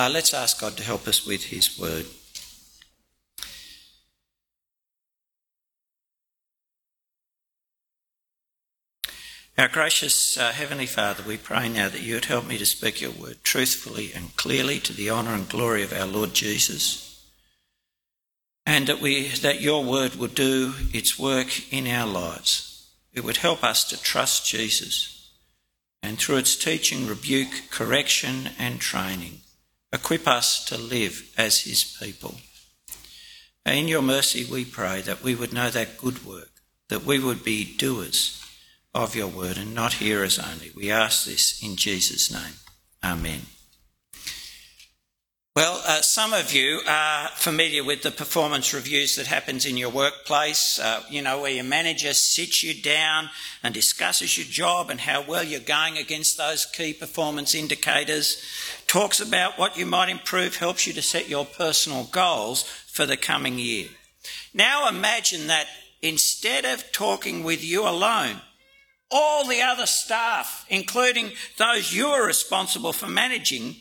Uh, let's ask God to help us with His word. Our gracious uh, Heavenly Father, we pray now that you would help me to speak your word truthfully and clearly to the honour and glory of our Lord Jesus, and that, we, that your word would do its work in our lives. It would help us to trust Jesus, and through its teaching, rebuke, correction, and training, equip us to live as his people. In your mercy, we pray that we would know that good work, that we would be doers of your word and not hearers only. We ask this in Jesus' name. Amen. Well, uh, some of you are familiar with the performance reviews that happens in your workplace. Uh, you know, where your manager sits you down and discusses your job and how well you're going against those key performance indicators, talks about what you might improve, helps you to set your personal goals for the coming year. Now imagine that instead of talking with you alone, all the other staff, including those you are responsible for managing,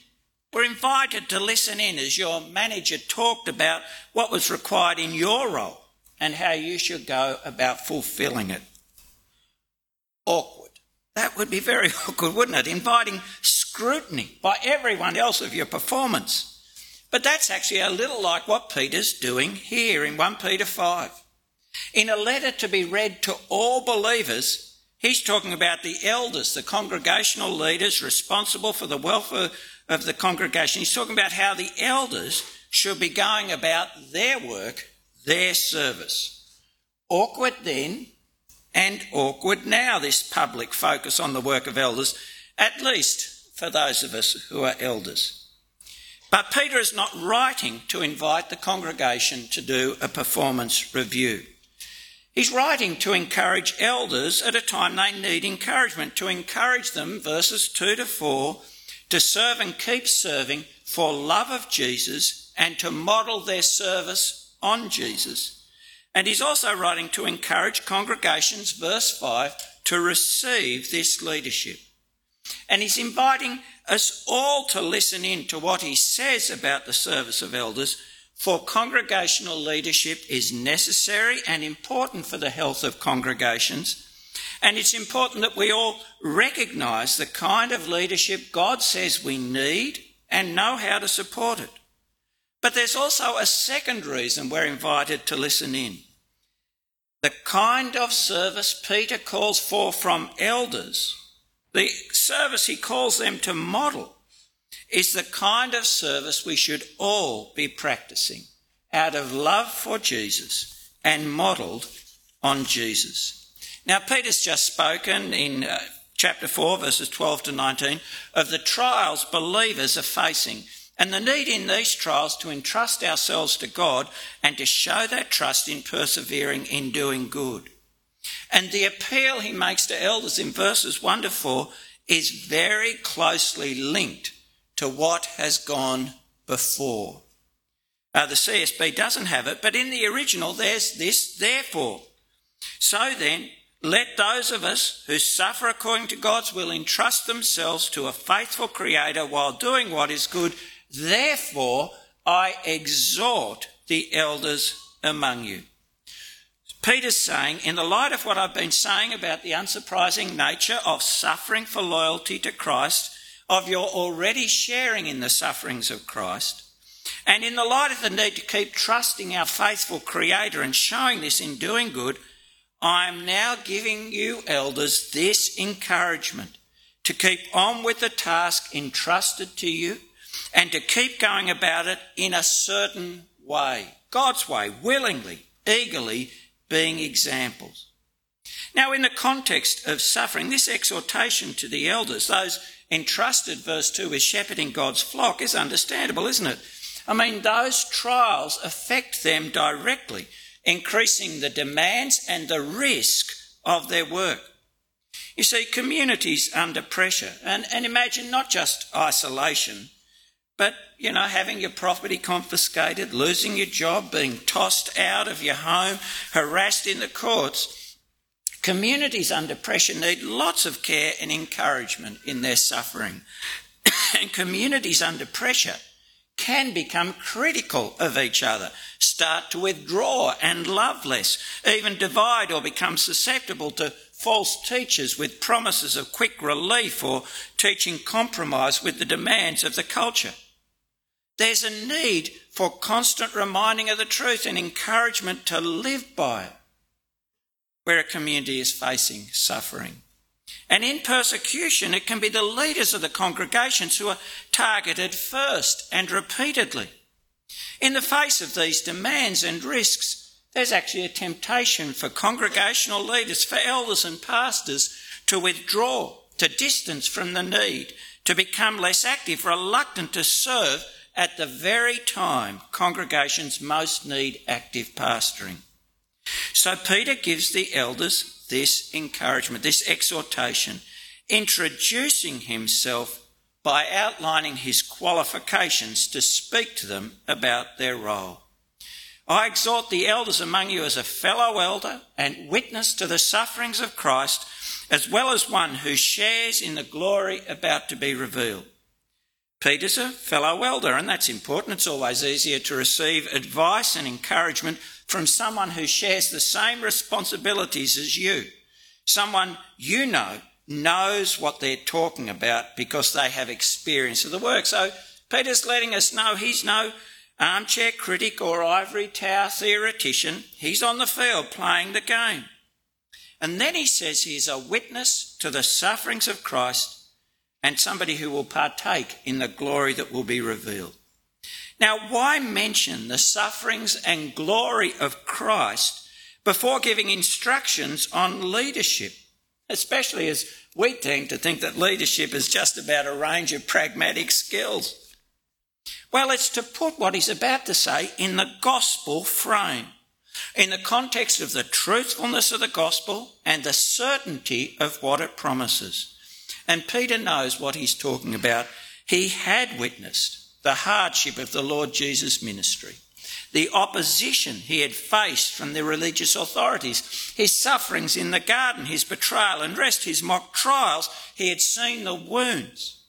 were invited to listen in as your manager talked about what was required in your role and how you should go about fulfilling it. Awkward. That would be very awkward, wouldn't it? Inviting scrutiny by everyone else of your performance. But that's actually a little like what Peter's doing here in 1 Peter 5. In a letter to be read to all believers, He's talking about the elders, the congregational leaders responsible for the welfare of the congregation. He's talking about how the elders should be going about their work, their service. Awkward then and awkward now, this public focus on the work of elders, at least for those of us who are elders. But Peter is not writing to invite the congregation to do a performance review. He's writing to encourage elders at a time they need encouragement, to encourage them, verses 2 to 4, to serve and keep serving for love of Jesus and to model their service on Jesus. And he's also writing to encourage congregations, verse 5, to receive this leadership. And he's inviting us all to listen in to what he says about the service of elders for congregational leadership is necessary and important for the health of congregations. And it's important that we all recognise the kind of leadership God says we need and know how to support it. But there's also a second reason we're invited to listen in. The kind of service Peter calls for from elders, the service he calls them to model, is the kind of service we should all be practicing out of love for Jesus and modelled on Jesus. Now, Peter's just spoken in uh, chapter 4, verses 12 to 19, of the trials believers are facing and the need in these trials to entrust ourselves to God and to show that trust in persevering in doing good. And the appeal he makes to elders in verses 1 to 4 is very closely linked to what has gone before. Uh, the CSB doesn't have it, but in the original there's this, therefore. So then, let those of us who suffer according to God's will entrust themselves to a faithful Creator while doing what is good. Therefore, I exhort the elders among you. Peter's saying, in the light of what I've been saying about the unsurprising nature of suffering for loyalty to Christ, of your already sharing in the sufferings of Christ, and in the light of the need to keep trusting our faithful Creator and showing this in doing good, I am now giving you elders this encouragement to keep on with the task entrusted to you and to keep going about it in a certain way, God's way, willingly, eagerly being examples. Now, in the context of suffering, this exhortation to the elders, those entrusted, verse 2, with shepherding God's flock is understandable, isn't it? I mean, those trials affect them directly, increasing the demands and the risk of their work. You see, communities under pressure, and, and imagine not just isolation, but, you know, having your property confiscated, losing your job, being tossed out of your home, harassed in the courts. Communities under pressure need lots of care and encouragement in their suffering. and communities under pressure can become critical of each other, start to withdraw and love less, even divide or become susceptible to false teachers with promises of quick relief or teaching compromise with the demands of the culture. There's a need for constant reminding of the truth and encouragement to live by it where a community is facing suffering. And in persecution, it can be the leaders of the congregations who are targeted first and repeatedly. In the face of these demands and risks, there's actually a temptation for congregational leaders, for elders and pastors to withdraw, to distance from the need, to become less active, reluctant to serve at the very time congregations most need active pastoring. So Peter gives the elders this encouragement, this exhortation, introducing himself by outlining his qualifications to speak to them about their role. I exhort the elders among you as a fellow elder and witness to the sufferings of Christ, as well as one who shares in the glory about to be revealed. Peter's a fellow elder, and that's important. It's always easier to receive advice and encouragement from someone who shares the same responsibilities as you. Someone you know knows what they're talking about because they have experience of the work. So Peter's letting us know he's no armchair critic or ivory tower theoretician. He's on the field playing the game. And then he says he's a witness to the sufferings of Christ and somebody who will partake in the glory that will be revealed. Now, why mention the sufferings and glory of Christ before giving instructions on leadership? Especially as we tend to think that leadership is just about a range of pragmatic skills. Well, it's to put what he's about to say in the gospel frame, in the context of the truthfulness of the gospel and the certainty of what it promises. And Peter knows what he's talking about. He had witnessed the hardship of the Lord Jesus' ministry, the opposition he had faced from the religious authorities, his sufferings in the garden, his betrayal and rest, his mock trials. He had seen the wounds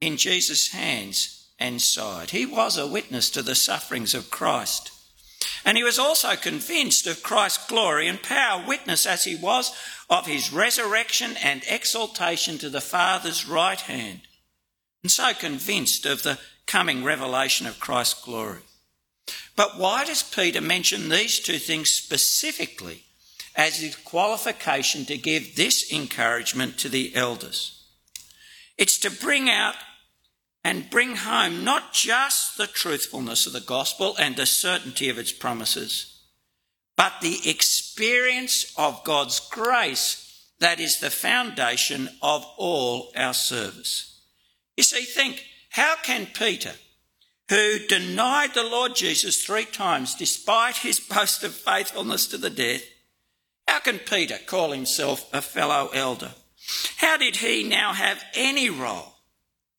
in Jesus' hands and side. He was a witness to the sufferings of Christ. And he was also convinced of Christ's glory and power, witness as he was of his resurrection and exaltation to the Father's right hand, and so convinced of the coming revelation of Christ's glory. But why does Peter mention these two things specifically as his qualification to give this encouragement to the elders? It's to bring out and bring home not just the truthfulness of the gospel and the certainty of its promises, but the experience of God's grace that is the foundation of all our service. You see, think how can Peter, who denied the Lord Jesus three times despite his boast of faithfulness to the death, how can Peter call himself a fellow elder? How did he now have any role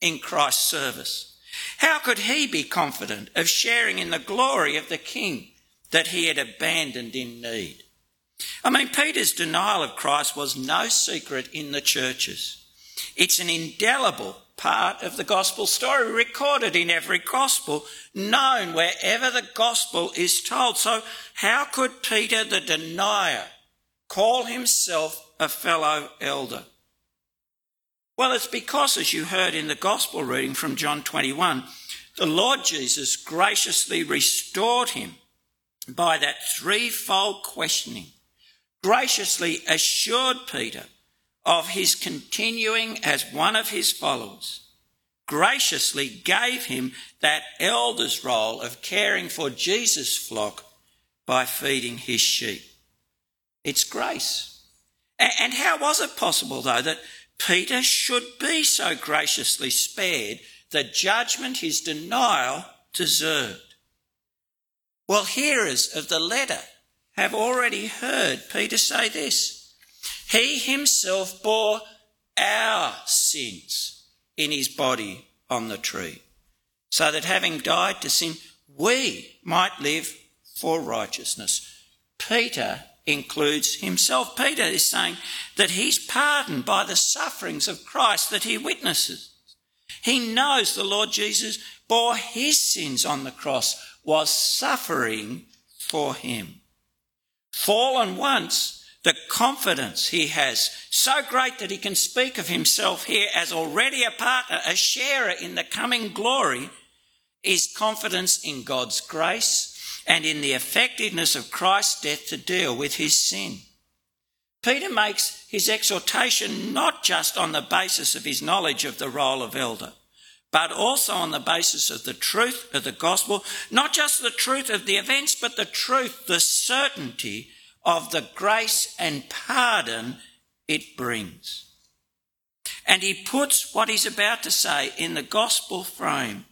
in Christ's service. How could he be confident of sharing in the glory of the King that he had abandoned in need? I mean, Peter's denial of Christ was no secret in the churches. It's an indelible part of the gospel story, recorded in every gospel, known wherever the gospel is told. So, how could Peter the denier call himself a fellow elder? Well, it's because, as you heard in the Gospel reading from John 21, the Lord Jesus graciously restored him by that threefold questioning, graciously assured Peter of his continuing as one of his followers, graciously gave him that elder's role of caring for Jesus' flock by feeding his sheep. It's grace. And how was it possible, though, that Peter should be so graciously spared the judgment his denial deserved. Well, hearers of the letter have already heard Peter say this He himself bore our sins in his body on the tree, so that having died to sin, we might live for righteousness. Peter includes himself. Peter is saying that he's pardoned by the sufferings of Christ that he witnesses. He knows the Lord Jesus bore his sins on the cross, was suffering for him. Fallen once, the confidence he has, so great that he can speak of himself here as already a partner, a sharer in the coming glory, is confidence in God's grace and in the effectiveness of Christ's death to deal with his sin. Peter makes his exhortation not just on the basis of his knowledge of the role of elder, but also on the basis of the truth of the gospel, not just the truth of the events, but the truth, the certainty of the grace and pardon it brings. And he puts what he's about to say in the gospel frame.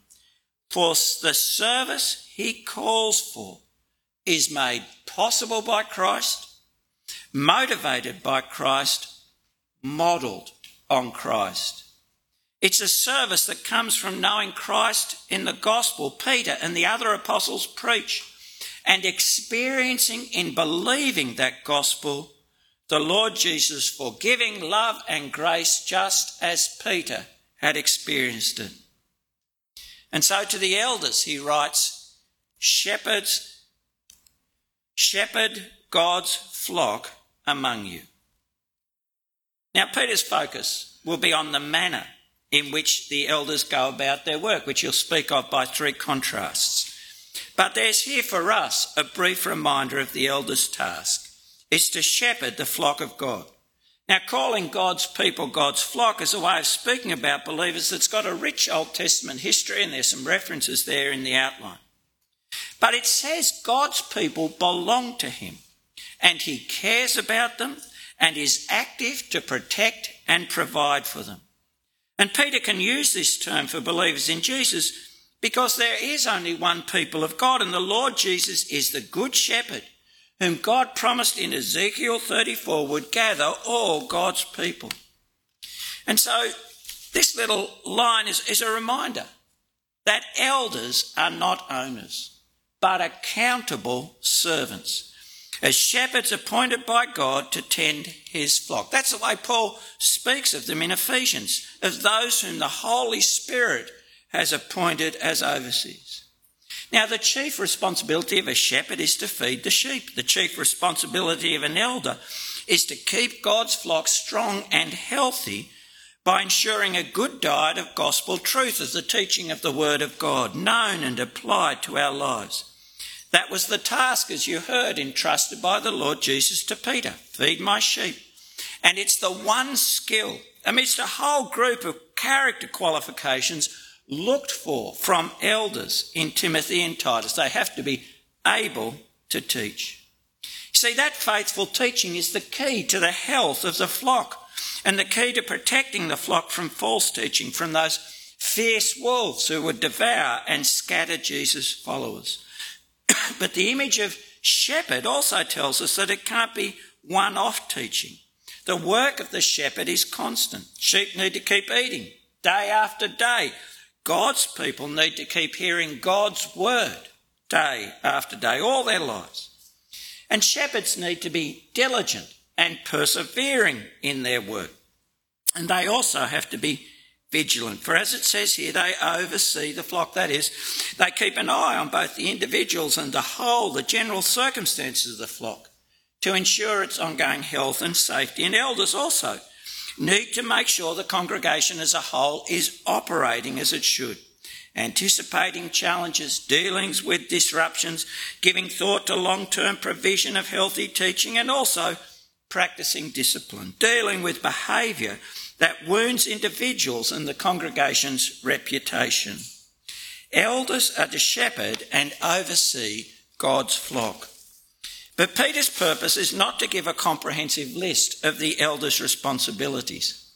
For the service he calls for is made possible by Christ, motivated by Christ, modelled on Christ. It's a service that comes from knowing Christ in the gospel Peter and the other apostles preach and experiencing in believing that gospel the Lord Jesus' forgiving love and grace just as Peter had experienced it. And so to the elders he writes, shepherds, shepherd God's flock among you. Now Peter's focus will be on the manner in which the elders go about their work, which he'll speak of by three contrasts. But there's here for us a brief reminder of the elders' task. It's to shepherd the flock of God. Now, calling God's people God's flock is a way of speaking about believers that's got a rich Old Testament history, and there's some references there in the outline. But it says God's people belong to Him, and He cares about them and is active to protect and provide for them. And Peter can use this term for believers in Jesus because there is only one people of God, and the Lord Jesus is the Good Shepherd whom God promised in Ezekiel 34 would gather all God's people. And so this little line is, is a reminder that elders are not owners, but accountable servants as shepherds appointed by God to tend his flock. That's the way Paul speaks of them in Ephesians, of those whom the Holy Spirit has appointed as overseers. Now, the chief responsibility of a shepherd is to feed the sheep. The chief responsibility of an elder is to keep God's flock strong and healthy by ensuring a good diet of gospel truth as the teaching of the Word of God, known and applied to our lives. That was the task, as you heard, entrusted by the Lord Jesus to Peter feed my sheep. And it's the one skill amidst a whole group of character qualifications looked for from elders in Timothy and Titus. They have to be able to teach. See, that faithful teaching is the key to the health of the flock and the key to protecting the flock from false teaching, from those fierce wolves who would devour and scatter Jesus' followers. but the image of shepherd also tells us that it can't be one off teaching. The work of the shepherd is constant. Sheep need to keep eating day after day. God's people need to keep hearing God's word day after day, all their lives. And shepherds need to be diligent and persevering in their work. And they also have to be vigilant. For as it says here, they oversee the flock. That is, they keep an eye on both the individuals and the whole, the general circumstances of the flock to ensure its ongoing health and safety. And elders also need to make sure the congregation as a whole is operating as it should, anticipating challenges, dealings with disruptions, giving thought to long term provision of healthy teaching, and also practicing discipline, dealing with behaviour that wounds individuals and the congregation's reputation. Elders are to shepherd and oversee God's flock. But Peter's purpose is not to give a comprehensive list of the elders' responsibilities.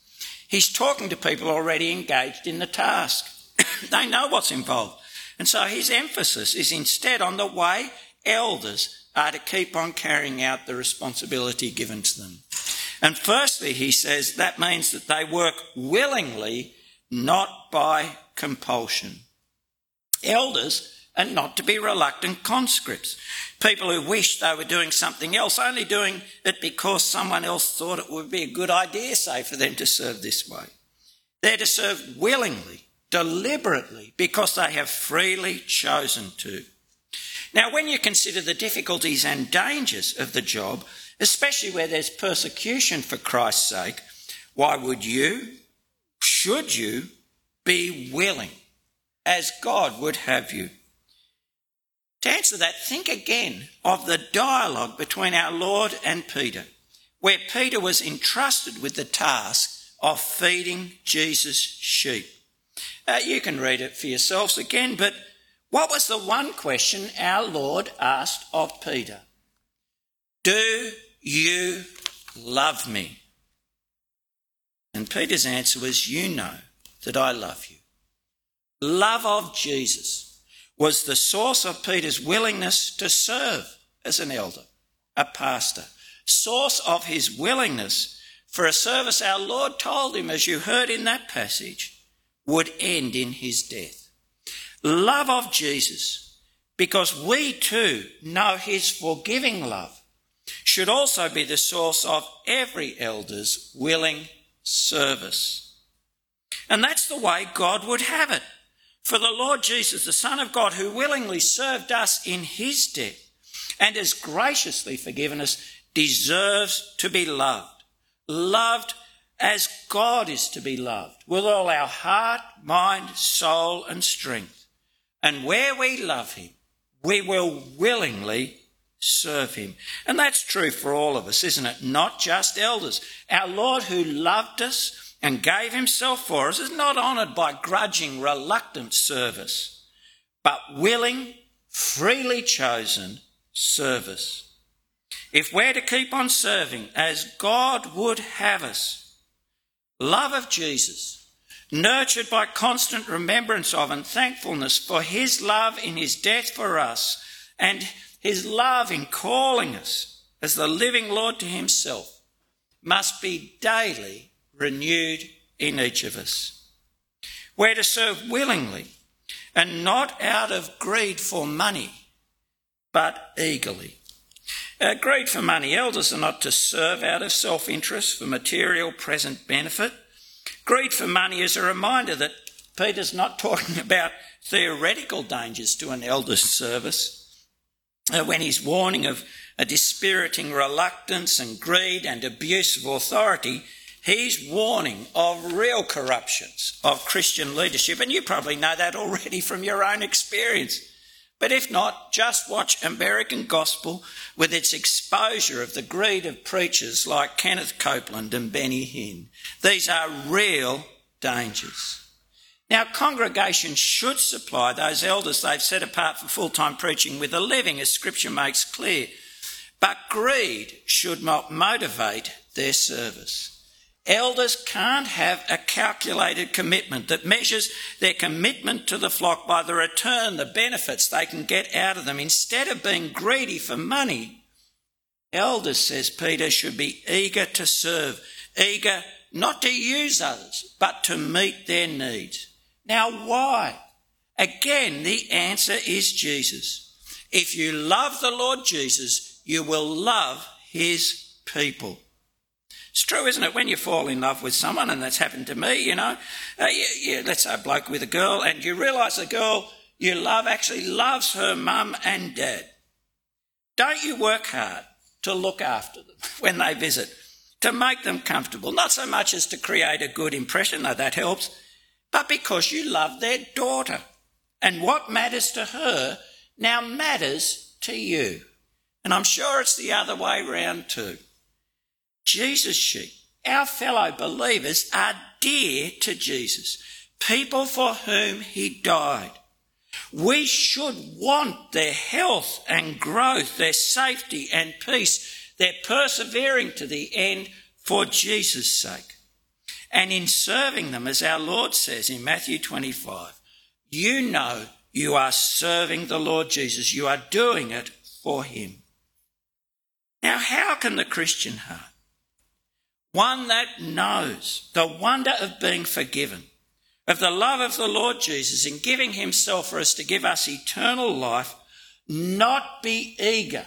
He's talking to people already engaged in the task. they know what's involved. And so his emphasis is instead on the way elders are to keep on carrying out the responsibility given to them. And firstly, he says that means that they work willingly, not by compulsion. Elders are not to be reluctant conscripts, people who wish they were doing something else, only doing it because someone else thought it would be a good idea, say, for them to serve this way. They're to serve willingly, deliberately because they have freely chosen to. Now, when you consider the difficulties and dangers of the job, especially where there's persecution for Christ's sake, why would you, should you, be willing as God would have you? To answer that, think again of the dialogue between our Lord and Peter, where Peter was entrusted with the task of feeding Jesus' sheep. Uh, you can read it for yourselves again, but what was the one question our Lord asked of Peter? Do you love me? And Peter's answer was, You know that I love you. Love of Jesus was the source of Peter's willingness to serve as an elder, a pastor, source of his willingness for a service our Lord told him, as you heard in that passage, would end in his death. Love of Jesus, because we too know his forgiving love, should also be the source of every elder's willing service. And that's the way God would have it. For the Lord Jesus, the Son of God, who willingly served us in his death and has graciously forgiven us, deserves to be loved loved as God is to be loved, with all our heart, mind, soul, and strength. And where we love Him, we will willingly serve Him. And that's true for all of us, isn't it? Not just elders. Our Lord, who loved us and gave Himself for us, is not honoured by grudging, reluctant service, but willing, freely chosen service. If we're to keep on serving as God would have us, love of Jesus, nurtured by constant remembrance of and thankfulness for his love in his death for us and his love in calling us as the living Lord to himself, must be daily renewed in each of us. We're to serve willingly and not out of greed for money, but eagerly. Uh, greed for money. Elders are not to serve out of self interest for material present benefit. Greed for money is a reminder that Peter's not talking about theoretical dangers to an elder's service. Uh, when he's warning of a dispiriting reluctance and greed and abuse of authority, he's warning of real corruptions of Christian leadership. And you probably know that already from your own experience. But if not, just watch American Gospel with its exposure of the greed of preachers like Kenneth Copeland and Benny Hinn. These are real dangers. Now, congregations should supply those elders they've set apart for full time preaching with a living, as Scripture makes clear. But greed should not motivate their service. Elders can't have a calculated commitment that measures their commitment to the flock by the return, the benefits they can get out of them. Instead of being greedy for money, elders, says Peter, should be eager to serve, eager not to use others, but to meet their needs. Now, why? Again, the answer is Jesus. If you love the Lord Jesus, you will love his people. It's true, isn't it? When you fall in love with someone, and that's happened to me, you know, uh, you, you, let's say a bloke with a girl, and you realise the girl you love actually loves her mum and dad. Don't you work hard to look after them when they visit, to make them comfortable, not so much as to create a good impression, though that helps, but because you love their daughter. And what matters to her now matters to you. And I'm sure it's the other way round too. Jesus' sheep, our fellow believers, are dear to Jesus, people for whom he died. We should want their health and growth, their safety and peace, their persevering to the end for Jesus' sake. And in serving them, as our Lord says in Matthew 25, you know you are serving the Lord Jesus. You are doing it for him. Now, how can the Christian heart one that knows the wonder of being forgiven, of the love of the Lord Jesus in giving himself for us to give us eternal life, not be eager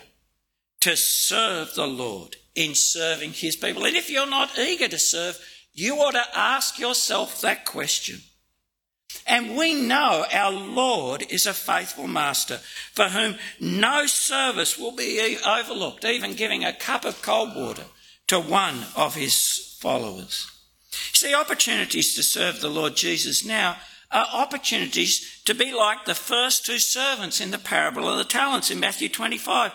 to serve the Lord in serving his people. And if you're not eager to serve, you ought to ask yourself that question. And we know our Lord is a faithful master for whom no service will be overlooked, even giving a cup of cold water to one of his followers. See, opportunities to serve the Lord Jesus now are opportunities to be like the first two servants in the parable of the talents in Matthew 25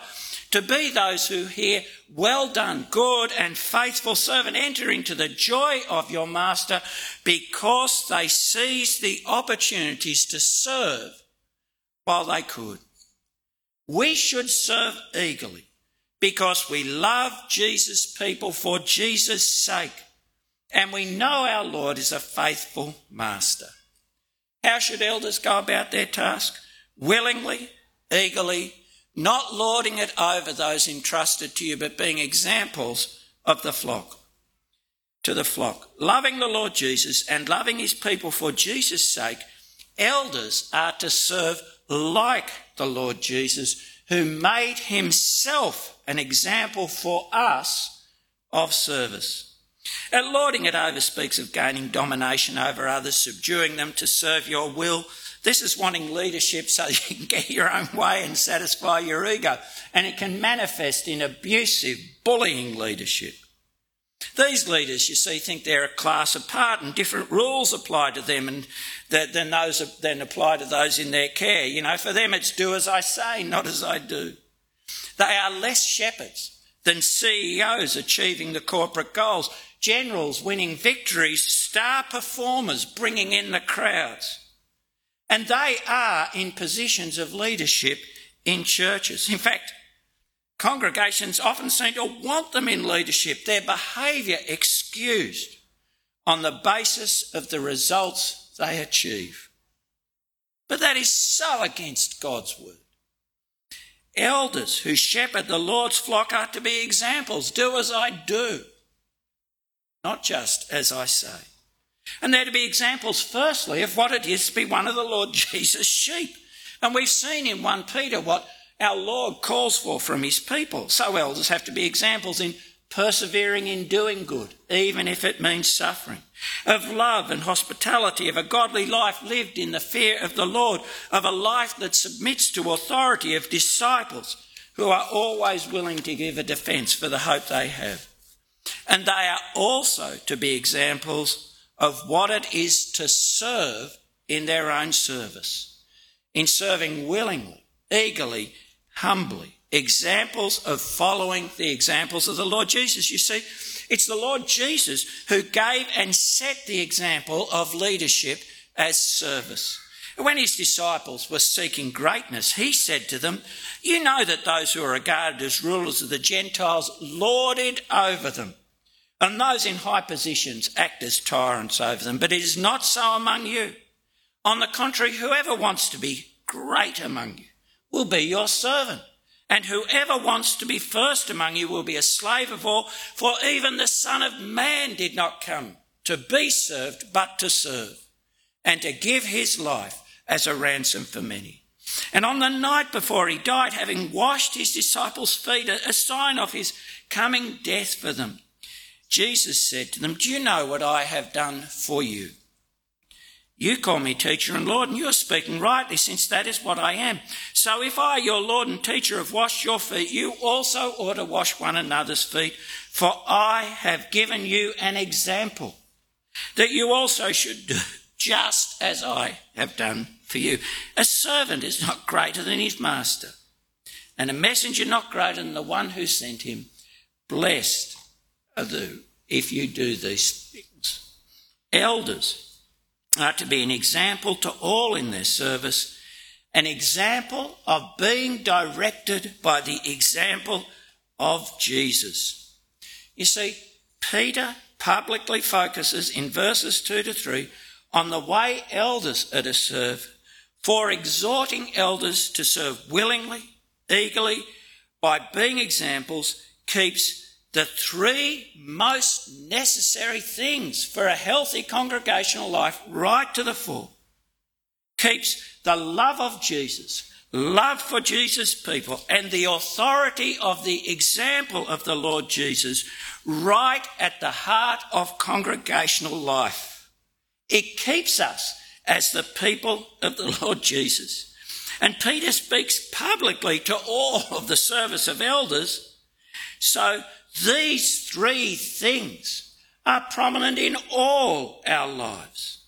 to be those who hear, Well done, good and faithful servant, enter into the joy of your master, because they seized the opportunities to serve while they could. We should serve eagerly because we love Jesus' people for Jesus' sake, and we know our Lord is a faithful master. How should elders go about their task? Willingly, eagerly, not lording it over those entrusted to you, but being examples of the flock. To the flock. Loving the Lord Jesus and loving his people for Jesus' sake, elders are to serve like the Lord Jesus, who made himself an example for us of service. At lording it over speaks of gaining domination over others, subduing them to serve your will this is wanting leadership so you can get your own way and satisfy your ego. And it can manifest in abusive, bullying leadership. These leaders, you see, think they're a class apart and different rules apply to them and than those than apply to those in their care. You know, for them it's do as I say, not as I do. They are less shepherds than CEOs achieving the corporate goals, generals winning victories, star performers bringing in the crowds. And they are in positions of leadership in churches. In fact, congregations often seem to want them in leadership, their behaviour excused on the basis of the results they achieve. But that is so against God's word. Elders who shepherd the Lord's flock are to be examples. Do as I do, not just as I say. And they're to be examples, firstly, of what it is to be one of the Lord Jesus' sheep. And we've seen in 1 Peter what our Lord calls for from his people. So elders have to be examples in persevering in doing good, even if it means suffering, of love and hospitality, of a godly life lived in the fear of the Lord, of a life that submits to authority, of disciples who are always willing to give a defence for the hope they have. And they are also to be examples of what it is to serve in their own service, in serving willingly, eagerly, humbly, examples of following the examples of the Lord Jesus. You see, it's the Lord Jesus who gave and set the example of leadership as service. When his disciples were seeking greatness, he said to them, You know that those who are regarded as rulers of the Gentiles lord it over them and those in high positions act as tyrants over them. But it is not so among you. On the contrary, whoever wants to be great among you will be your servant. And whoever wants to be first among you will be a slave of all. For even the Son of Man did not come to be served, but to serve, and to give his life as a ransom for many. And on the night before he died, having washed his disciples' feet, a sign of his coming death for them, Jesus said to them, Do you know what I have done for you? You call me teacher and Lord, and you are speaking rightly, since that is what I am. So if I, your Lord and teacher, have washed your feet, you also ought to wash one another's feet. For I have given you an example that you also should do just as I have done for you. A servant is not greater than his master, and a messenger not greater than the one who sent him. Blessed do if you do these things. Elders are to be an example to all in their service, an example of being directed by the example of Jesus. You see, Peter publicly focuses in verses 2 to 3 on the way elders are to serve, for exhorting elders to serve willingly, eagerly, by being examples, keeps the three most necessary things for a healthy congregational life right to the full. Keeps the love of Jesus, love for Jesus' people, and the authority of the example of the Lord Jesus right at the heart of congregational life. It keeps us as the people of the Lord Jesus. And Peter speaks publicly to all of the service of elders. So these three things are prominent in all our lives.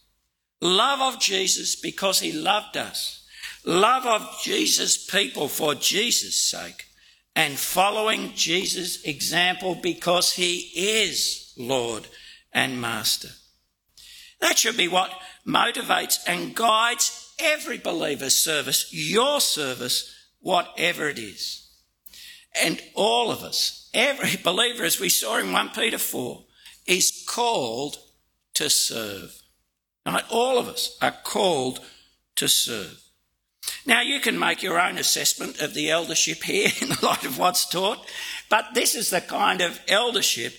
Love of Jesus because he loved us. Love of Jesus' people for Jesus' sake. And following Jesus' example because he is Lord and Master. That should be what motivates and guides every believer's service, your service, whatever it is. And all of us, every believer, as we saw in 1 Peter 4, is called to serve. Right? All of us are called to serve. Now, you can make your own assessment of the eldership here in the light of what's taught, but this is the kind of eldership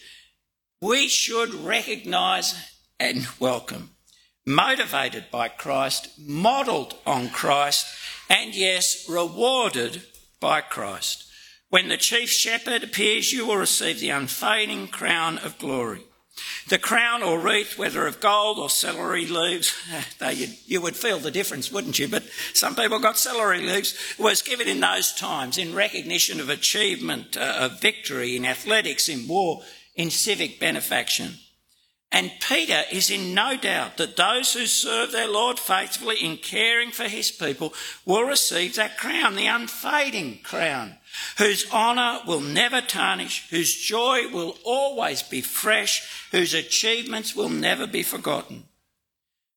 we should recognise and welcome motivated by Christ, modelled on Christ, and yes, rewarded by Christ. When the chief shepherd appears, you will receive the unfading crown of glory. The crown or wreath, whether of gold or celery leaves, you would feel the difference, wouldn't you? But some people got celery leaves, was given in those times in recognition of achievement, uh, of victory in athletics, in war, in civic benefaction. And Peter is in no doubt that those who serve their Lord faithfully in caring for his people will receive that crown, the unfading crown, whose honour will never tarnish, whose joy will always be fresh, whose achievements will never be forgotten.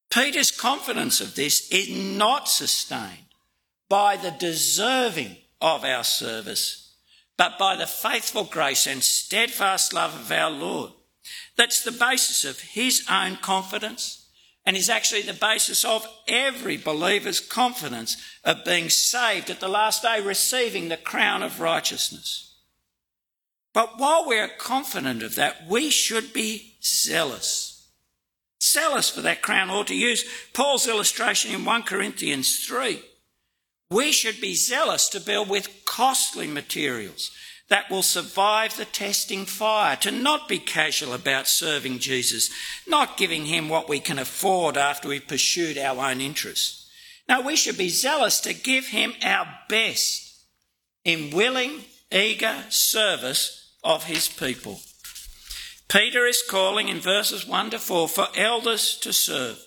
Peter's confidence of this is not sustained by the deserving of our service, but by the faithful grace and steadfast love of our Lord that's the basis of his own confidence and is actually the basis of every believer's confidence of being saved at the last day, receiving the crown of righteousness. But while we're confident of that, we should be zealous. Zealous for that crown, or to use Paul's illustration in 1 Corinthians 3. We should be zealous to build with costly materials that will survive the testing fire, to not be casual about serving Jesus, not giving him what we can afford after we've pursued our own interests. Now we should be zealous to give him our best in willing, eager service of his people. Peter is calling in verses 1 to 4 for elders to serve,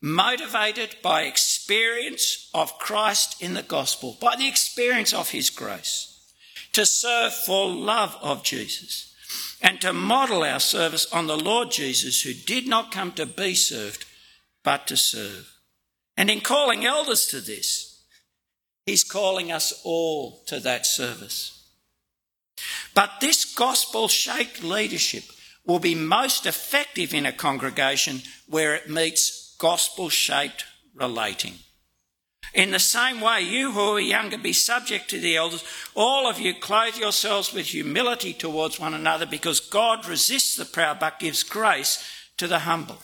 motivated by experience of Christ in the gospel, by the experience of his grace to serve for love of Jesus, and to model our service on the Lord Jesus, who did not come to be served, but to serve. And in calling elders to this, he's calling us all to that service. But this gospel shaped leadership will be most effective in a congregation where it meets gospel shaped relating. In the same way, you who are younger, be subject to the elders. All of you clothe yourselves with humility towards one another because God resists the proud but gives grace to the humble.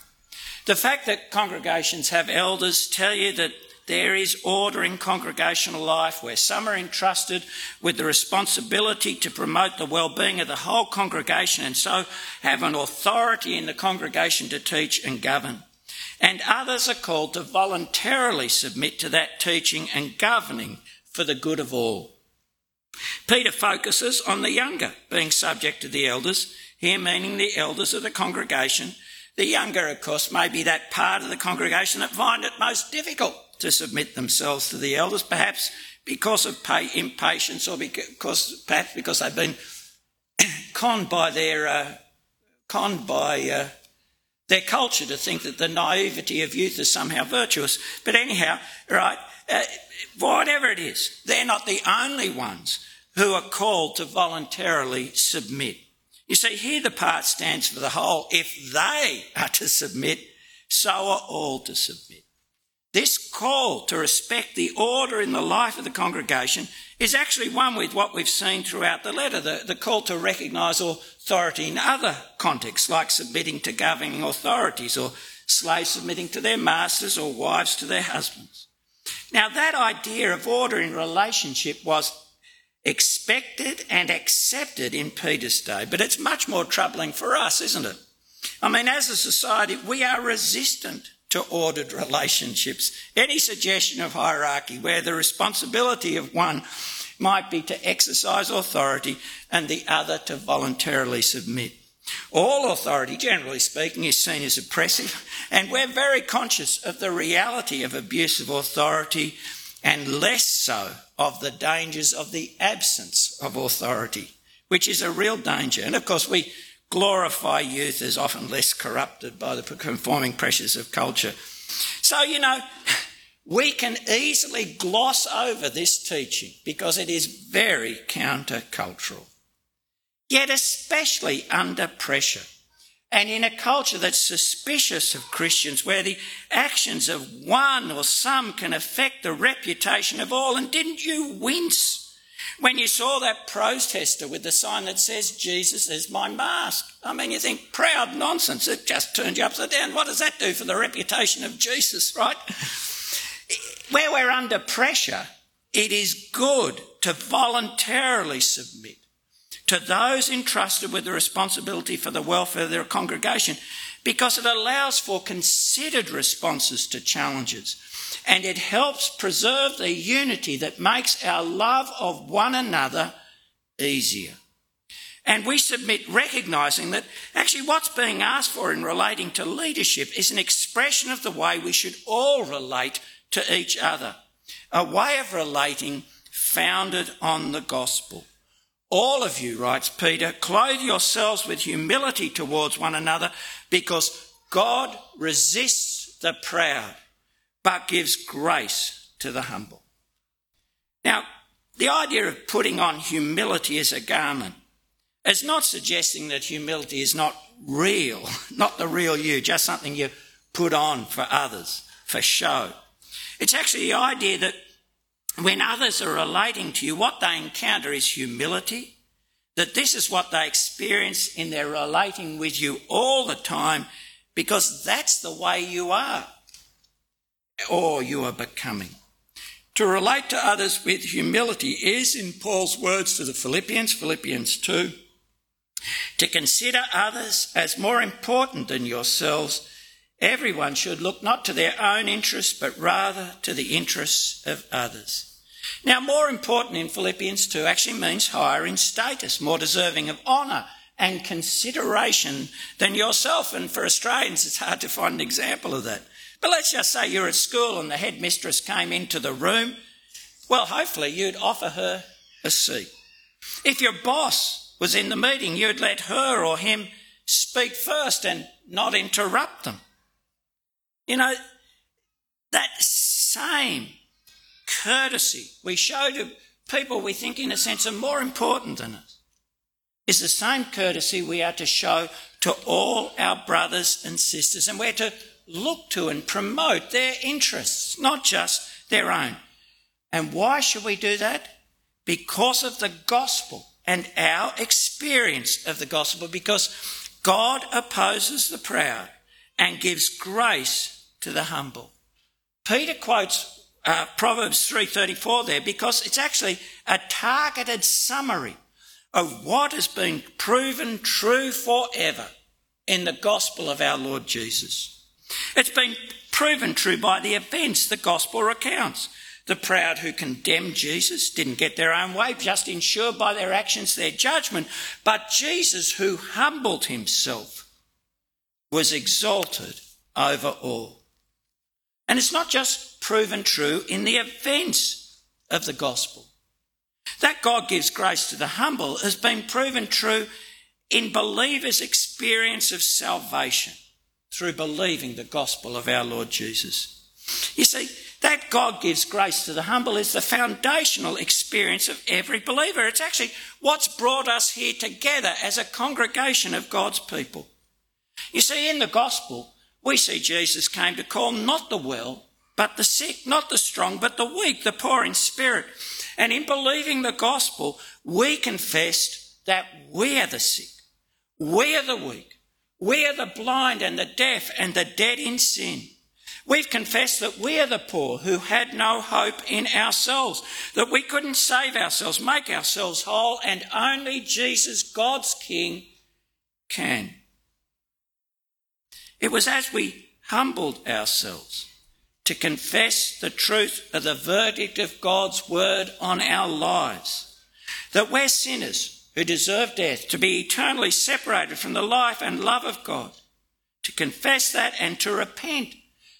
The fact that congregations have elders tell you that there is order in congregational life where some are entrusted with the responsibility to promote the well-being of the whole congregation and so have an authority in the congregation to teach and govern and others are called to voluntarily submit to that teaching and governing for the good of all. Peter focuses on the younger being subject to the elders, here meaning the elders of the congregation. The younger, of course, may be that part of the congregation that find it most difficult to submit themselves to the elders, perhaps because of impatience or because perhaps because they've been conned by their uh, conned by uh, their culture to think that the naivety of youth is somehow virtuous. But anyhow, right, uh, whatever it is, they're not the only ones who are called to voluntarily submit. You see, here the part stands for the whole. If they are to submit, so are all to submit. This call to respect the order in the life of the congregation is actually one with what we've seen throughout the letter, the, the call to recognise authority in other contexts, like submitting to governing authorities or slaves submitting to their masters or wives to their husbands. Now, that idea of order in relationship was expected and accepted in Peter's day, but it's much more troubling for us, isn't it? I mean, as a society, we are resistant to ordered relationships. Any suggestion of hierarchy where the responsibility of one might be to exercise authority and the other to voluntarily submit. All authority, generally speaking, is seen as oppressive, and we're very conscious of the reality of abuse of authority and less so of the dangers of the absence of authority, which is a real danger. And of course, we glorify youth as often less corrupted by the conforming pressures of culture. So, you know, we can easily gloss over this teaching because it is very countercultural. Yet, especially under pressure. And in a culture that's suspicious of Christians, where the actions of one or some can affect the reputation of all, and didn't you wince when you saw that protester with the sign that says, Jesus is my mask. I mean, you think, proud nonsense. It just turned you upside down. What does that do for the reputation of Jesus, right? Where we're under pressure, it is good to voluntarily submit to those entrusted with the responsibility for the welfare of their congregation because it allows for considered responses to challenges and it helps preserve the unity that makes our love of one another easier. And we submit recognizing that actually what's being asked for in relating to leadership is an expression of the way we should all relate to each other, a way of relating founded on the gospel. All of you, writes Peter, clothe yourselves with humility towards one another because God resists the proud but gives grace to the humble. Now, the idea of putting on humility as a garment is not suggesting that humility is not real, not the real you, just something you put on for others, for show. It's actually the idea that when others are relating to you, what they encounter is humility, that this is what they experience in their relating with you all the time, because that's the way you are or you are becoming. To relate to others with humility is, in Paul's words to the Philippians, Philippians 2, to consider others as more important than yourselves. Everyone should look not to their own interests, but rather to the interests of others. Now, more important in Philippians 2 actually means higher in status, more deserving of honour and consideration than yourself. And for Australians, it's hard to find an example of that. But let's just say you're at school and the headmistress came into the room. Well, hopefully you'd offer her a seat. If your boss was in the meeting, you'd let her or him speak first and not interrupt them. You know, that same courtesy we show to people we think, in a sense, are more important than us is the same courtesy we are to show to all our brothers and sisters. And we're to look to and promote their interests, not just their own. And why should we do that? Because of the gospel and our experience of the gospel, because God opposes the proud and gives grace to the humble. Peter quotes uh, Proverbs 3:34 there because it's actually a targeted summary of what has been proven true forever in the gospel of our Lord Jesus. It's been proven true by the events the gospel recounts. The proud who condemned Jesus didn't get their own way, just ensured by their actions their judgment. But Jesus, who humbled himself, was exalted over all. And it's not just proven true in the events of the gospel. That God gives grace to the humble has been proven true in believers' experience of salvation through believing the gospel of our Lord Jesus. You see, that God gives grace to the humble is the foundational experience of every believer. It's actually what's brought us here together as a congregation of God's people. You see, in the gospel, we see Jesus came to call not the well, but the sick, not the strong, but the weak, the poor in spirit. And in believing the gospel, we confessed that we are the sick, we are the weak, we are the blind and the deaf and the dead in sin. We've confessed that we are the poor who had no hope in ourselves, that we couldn't save ourselves, make ourselves whole, and only Jesus, God's King, can. It was as we humbled ourselves to confess the truth of the verdict of God's word on our lives. That we're sinners who deserve death, to be eternally separated from the life and love of God. To confess that and to repent,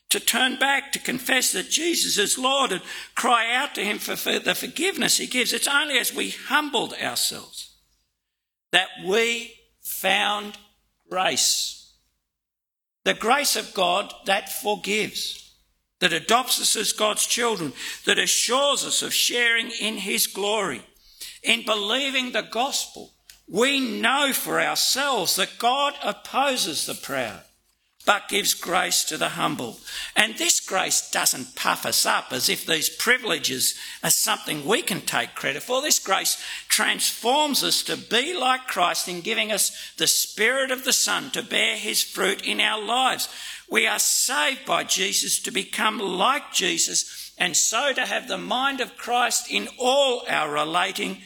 to turn back, to confess that Jesus is Lord and cry out to Him for the forgiveness He gives. It's only as we humbled ourselves that we found grace. The grace of God that forgives, that adopts us as God's children, that assures us of sharing in His glory. In believing the gospel, we know for ourselves that God opposes the proud but gives grace to the humble. And this grace doesn't puff us up as if these privileges are something we can take credit for. This grace transforms us to be like Christ in giving us the Spirit of the Son to bear his fruit in our lives. We are saved by Jesus to become like Jesus and so to have the mind of Christ in all our relating,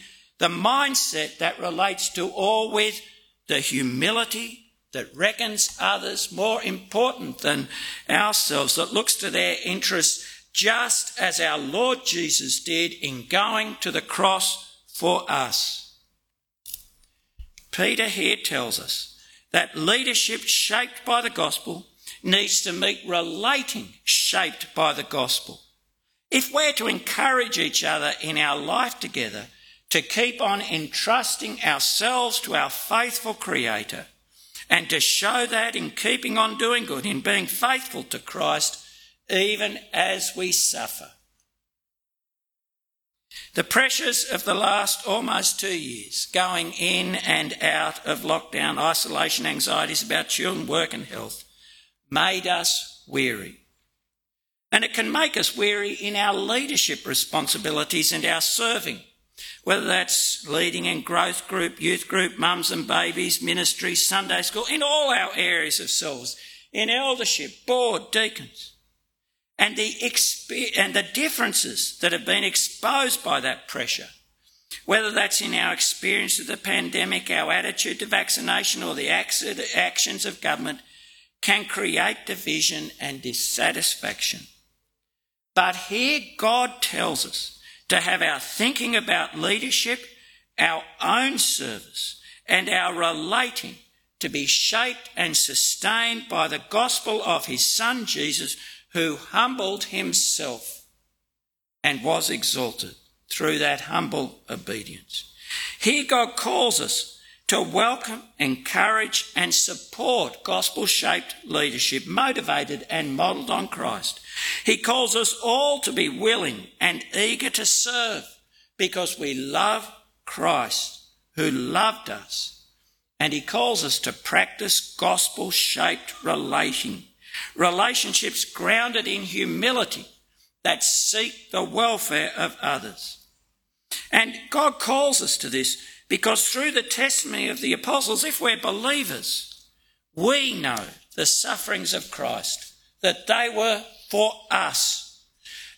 the mindset that relates to all with the humility that reckons others more important than ourselves, that looks to their interests just as our Lord Jesus did in going to the cross for us. Peter here tells us that leadership shaped by the gospel needs to meet relating shaped by the gospel. If we're to encourage each other in our life together, to keep on entrusting ourselves to our faithful Creator, and to show that in keeping on doing good, in being faithful to Christ, even as we suffer. The pressures of the last almost two years, going in and out of lockdown, isolation, anxieties about children, work, and health, made us weary. And it can make us weary in our leadership responsibilities and our serving whether that's leading in growth group, youth group, mums and babies, ministry, Sunday school, in all our areas of souls, in eldership, board, deacons. And the, and the differences that have been exposed by that pressure, whether that's in our experience of the pandemic, our attitude to vaccination, or the actions of government, can create division and dissatisfaction. But here God tells us to have our thinking about leadership, our own service, and our relating to be shaped and sustained by the gospel of his son Jesus, who humbled himself and was exalted through that humble obedience. Here God calls us to welcome, encourage, and support gospel shaped leadership motivated and modelled on Christ. He calls us all to be willing and eager to serve because we love Christ who loved us. And He calls us to practice gospel shaped relation, relationships grounded in humility that seek the welfare of others. And God calls us to this because through the testimony of the apostles, if we're believers, we know the sufferings of Christ, that they were for us.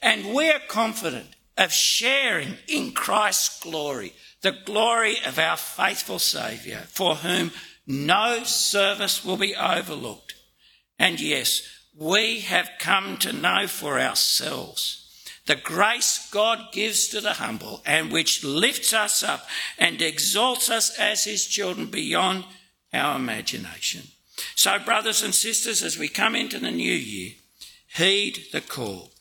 And we're confident of sharing in Christ's glory, the glory of our faithful Saviour, for whom no service will be overlooked. And yes, we have come to know for ourselves the grace God gives to the humble and which lifts us up and exalts us as his children beyond our imagination. So, brothers and sisters, as we come into the new year, heed the call.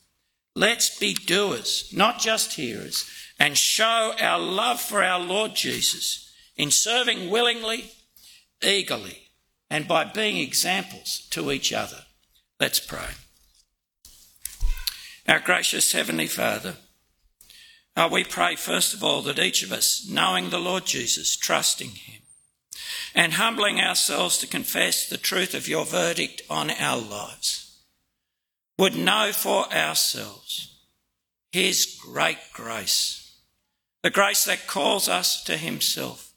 Let's be doers, not just hearers, and show our love for our Lord Jesus in serving willingly, eagerly, and by being examples to each other. Let's pray. Our gracious Heavenly Father, uh, we pray first of all that each of us, knowing the Lord Jesus, trusting Him, and humbling ourselves to confess the truth of your verdict on our lives, would know for ourselves His great grace, the grace that calls us to Himself,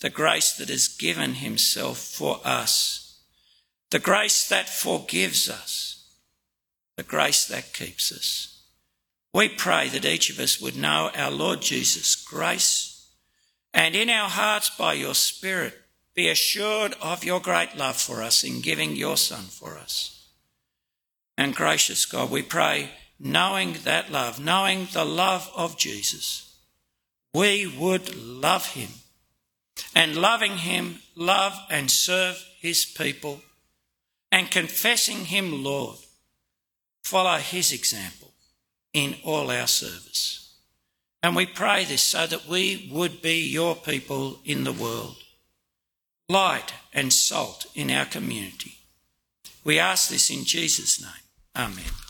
the grace that has given Himself for us, the grace that forgives us the grace that keeps us. We pray that each of us would know our Lord Jesus' grace and in our hearts by your Spirit be assured of your great love for us in giving your Son for us. And gracious God, we pray, knowing that love, knowing the love of Jesus, we would love him. And loving him, love and serve his people. And confessing him Lord, follow his example in all our service. And we pray this so that we would be your people in the world, light and salt in our community. We ask this in Jesus' name. Amen.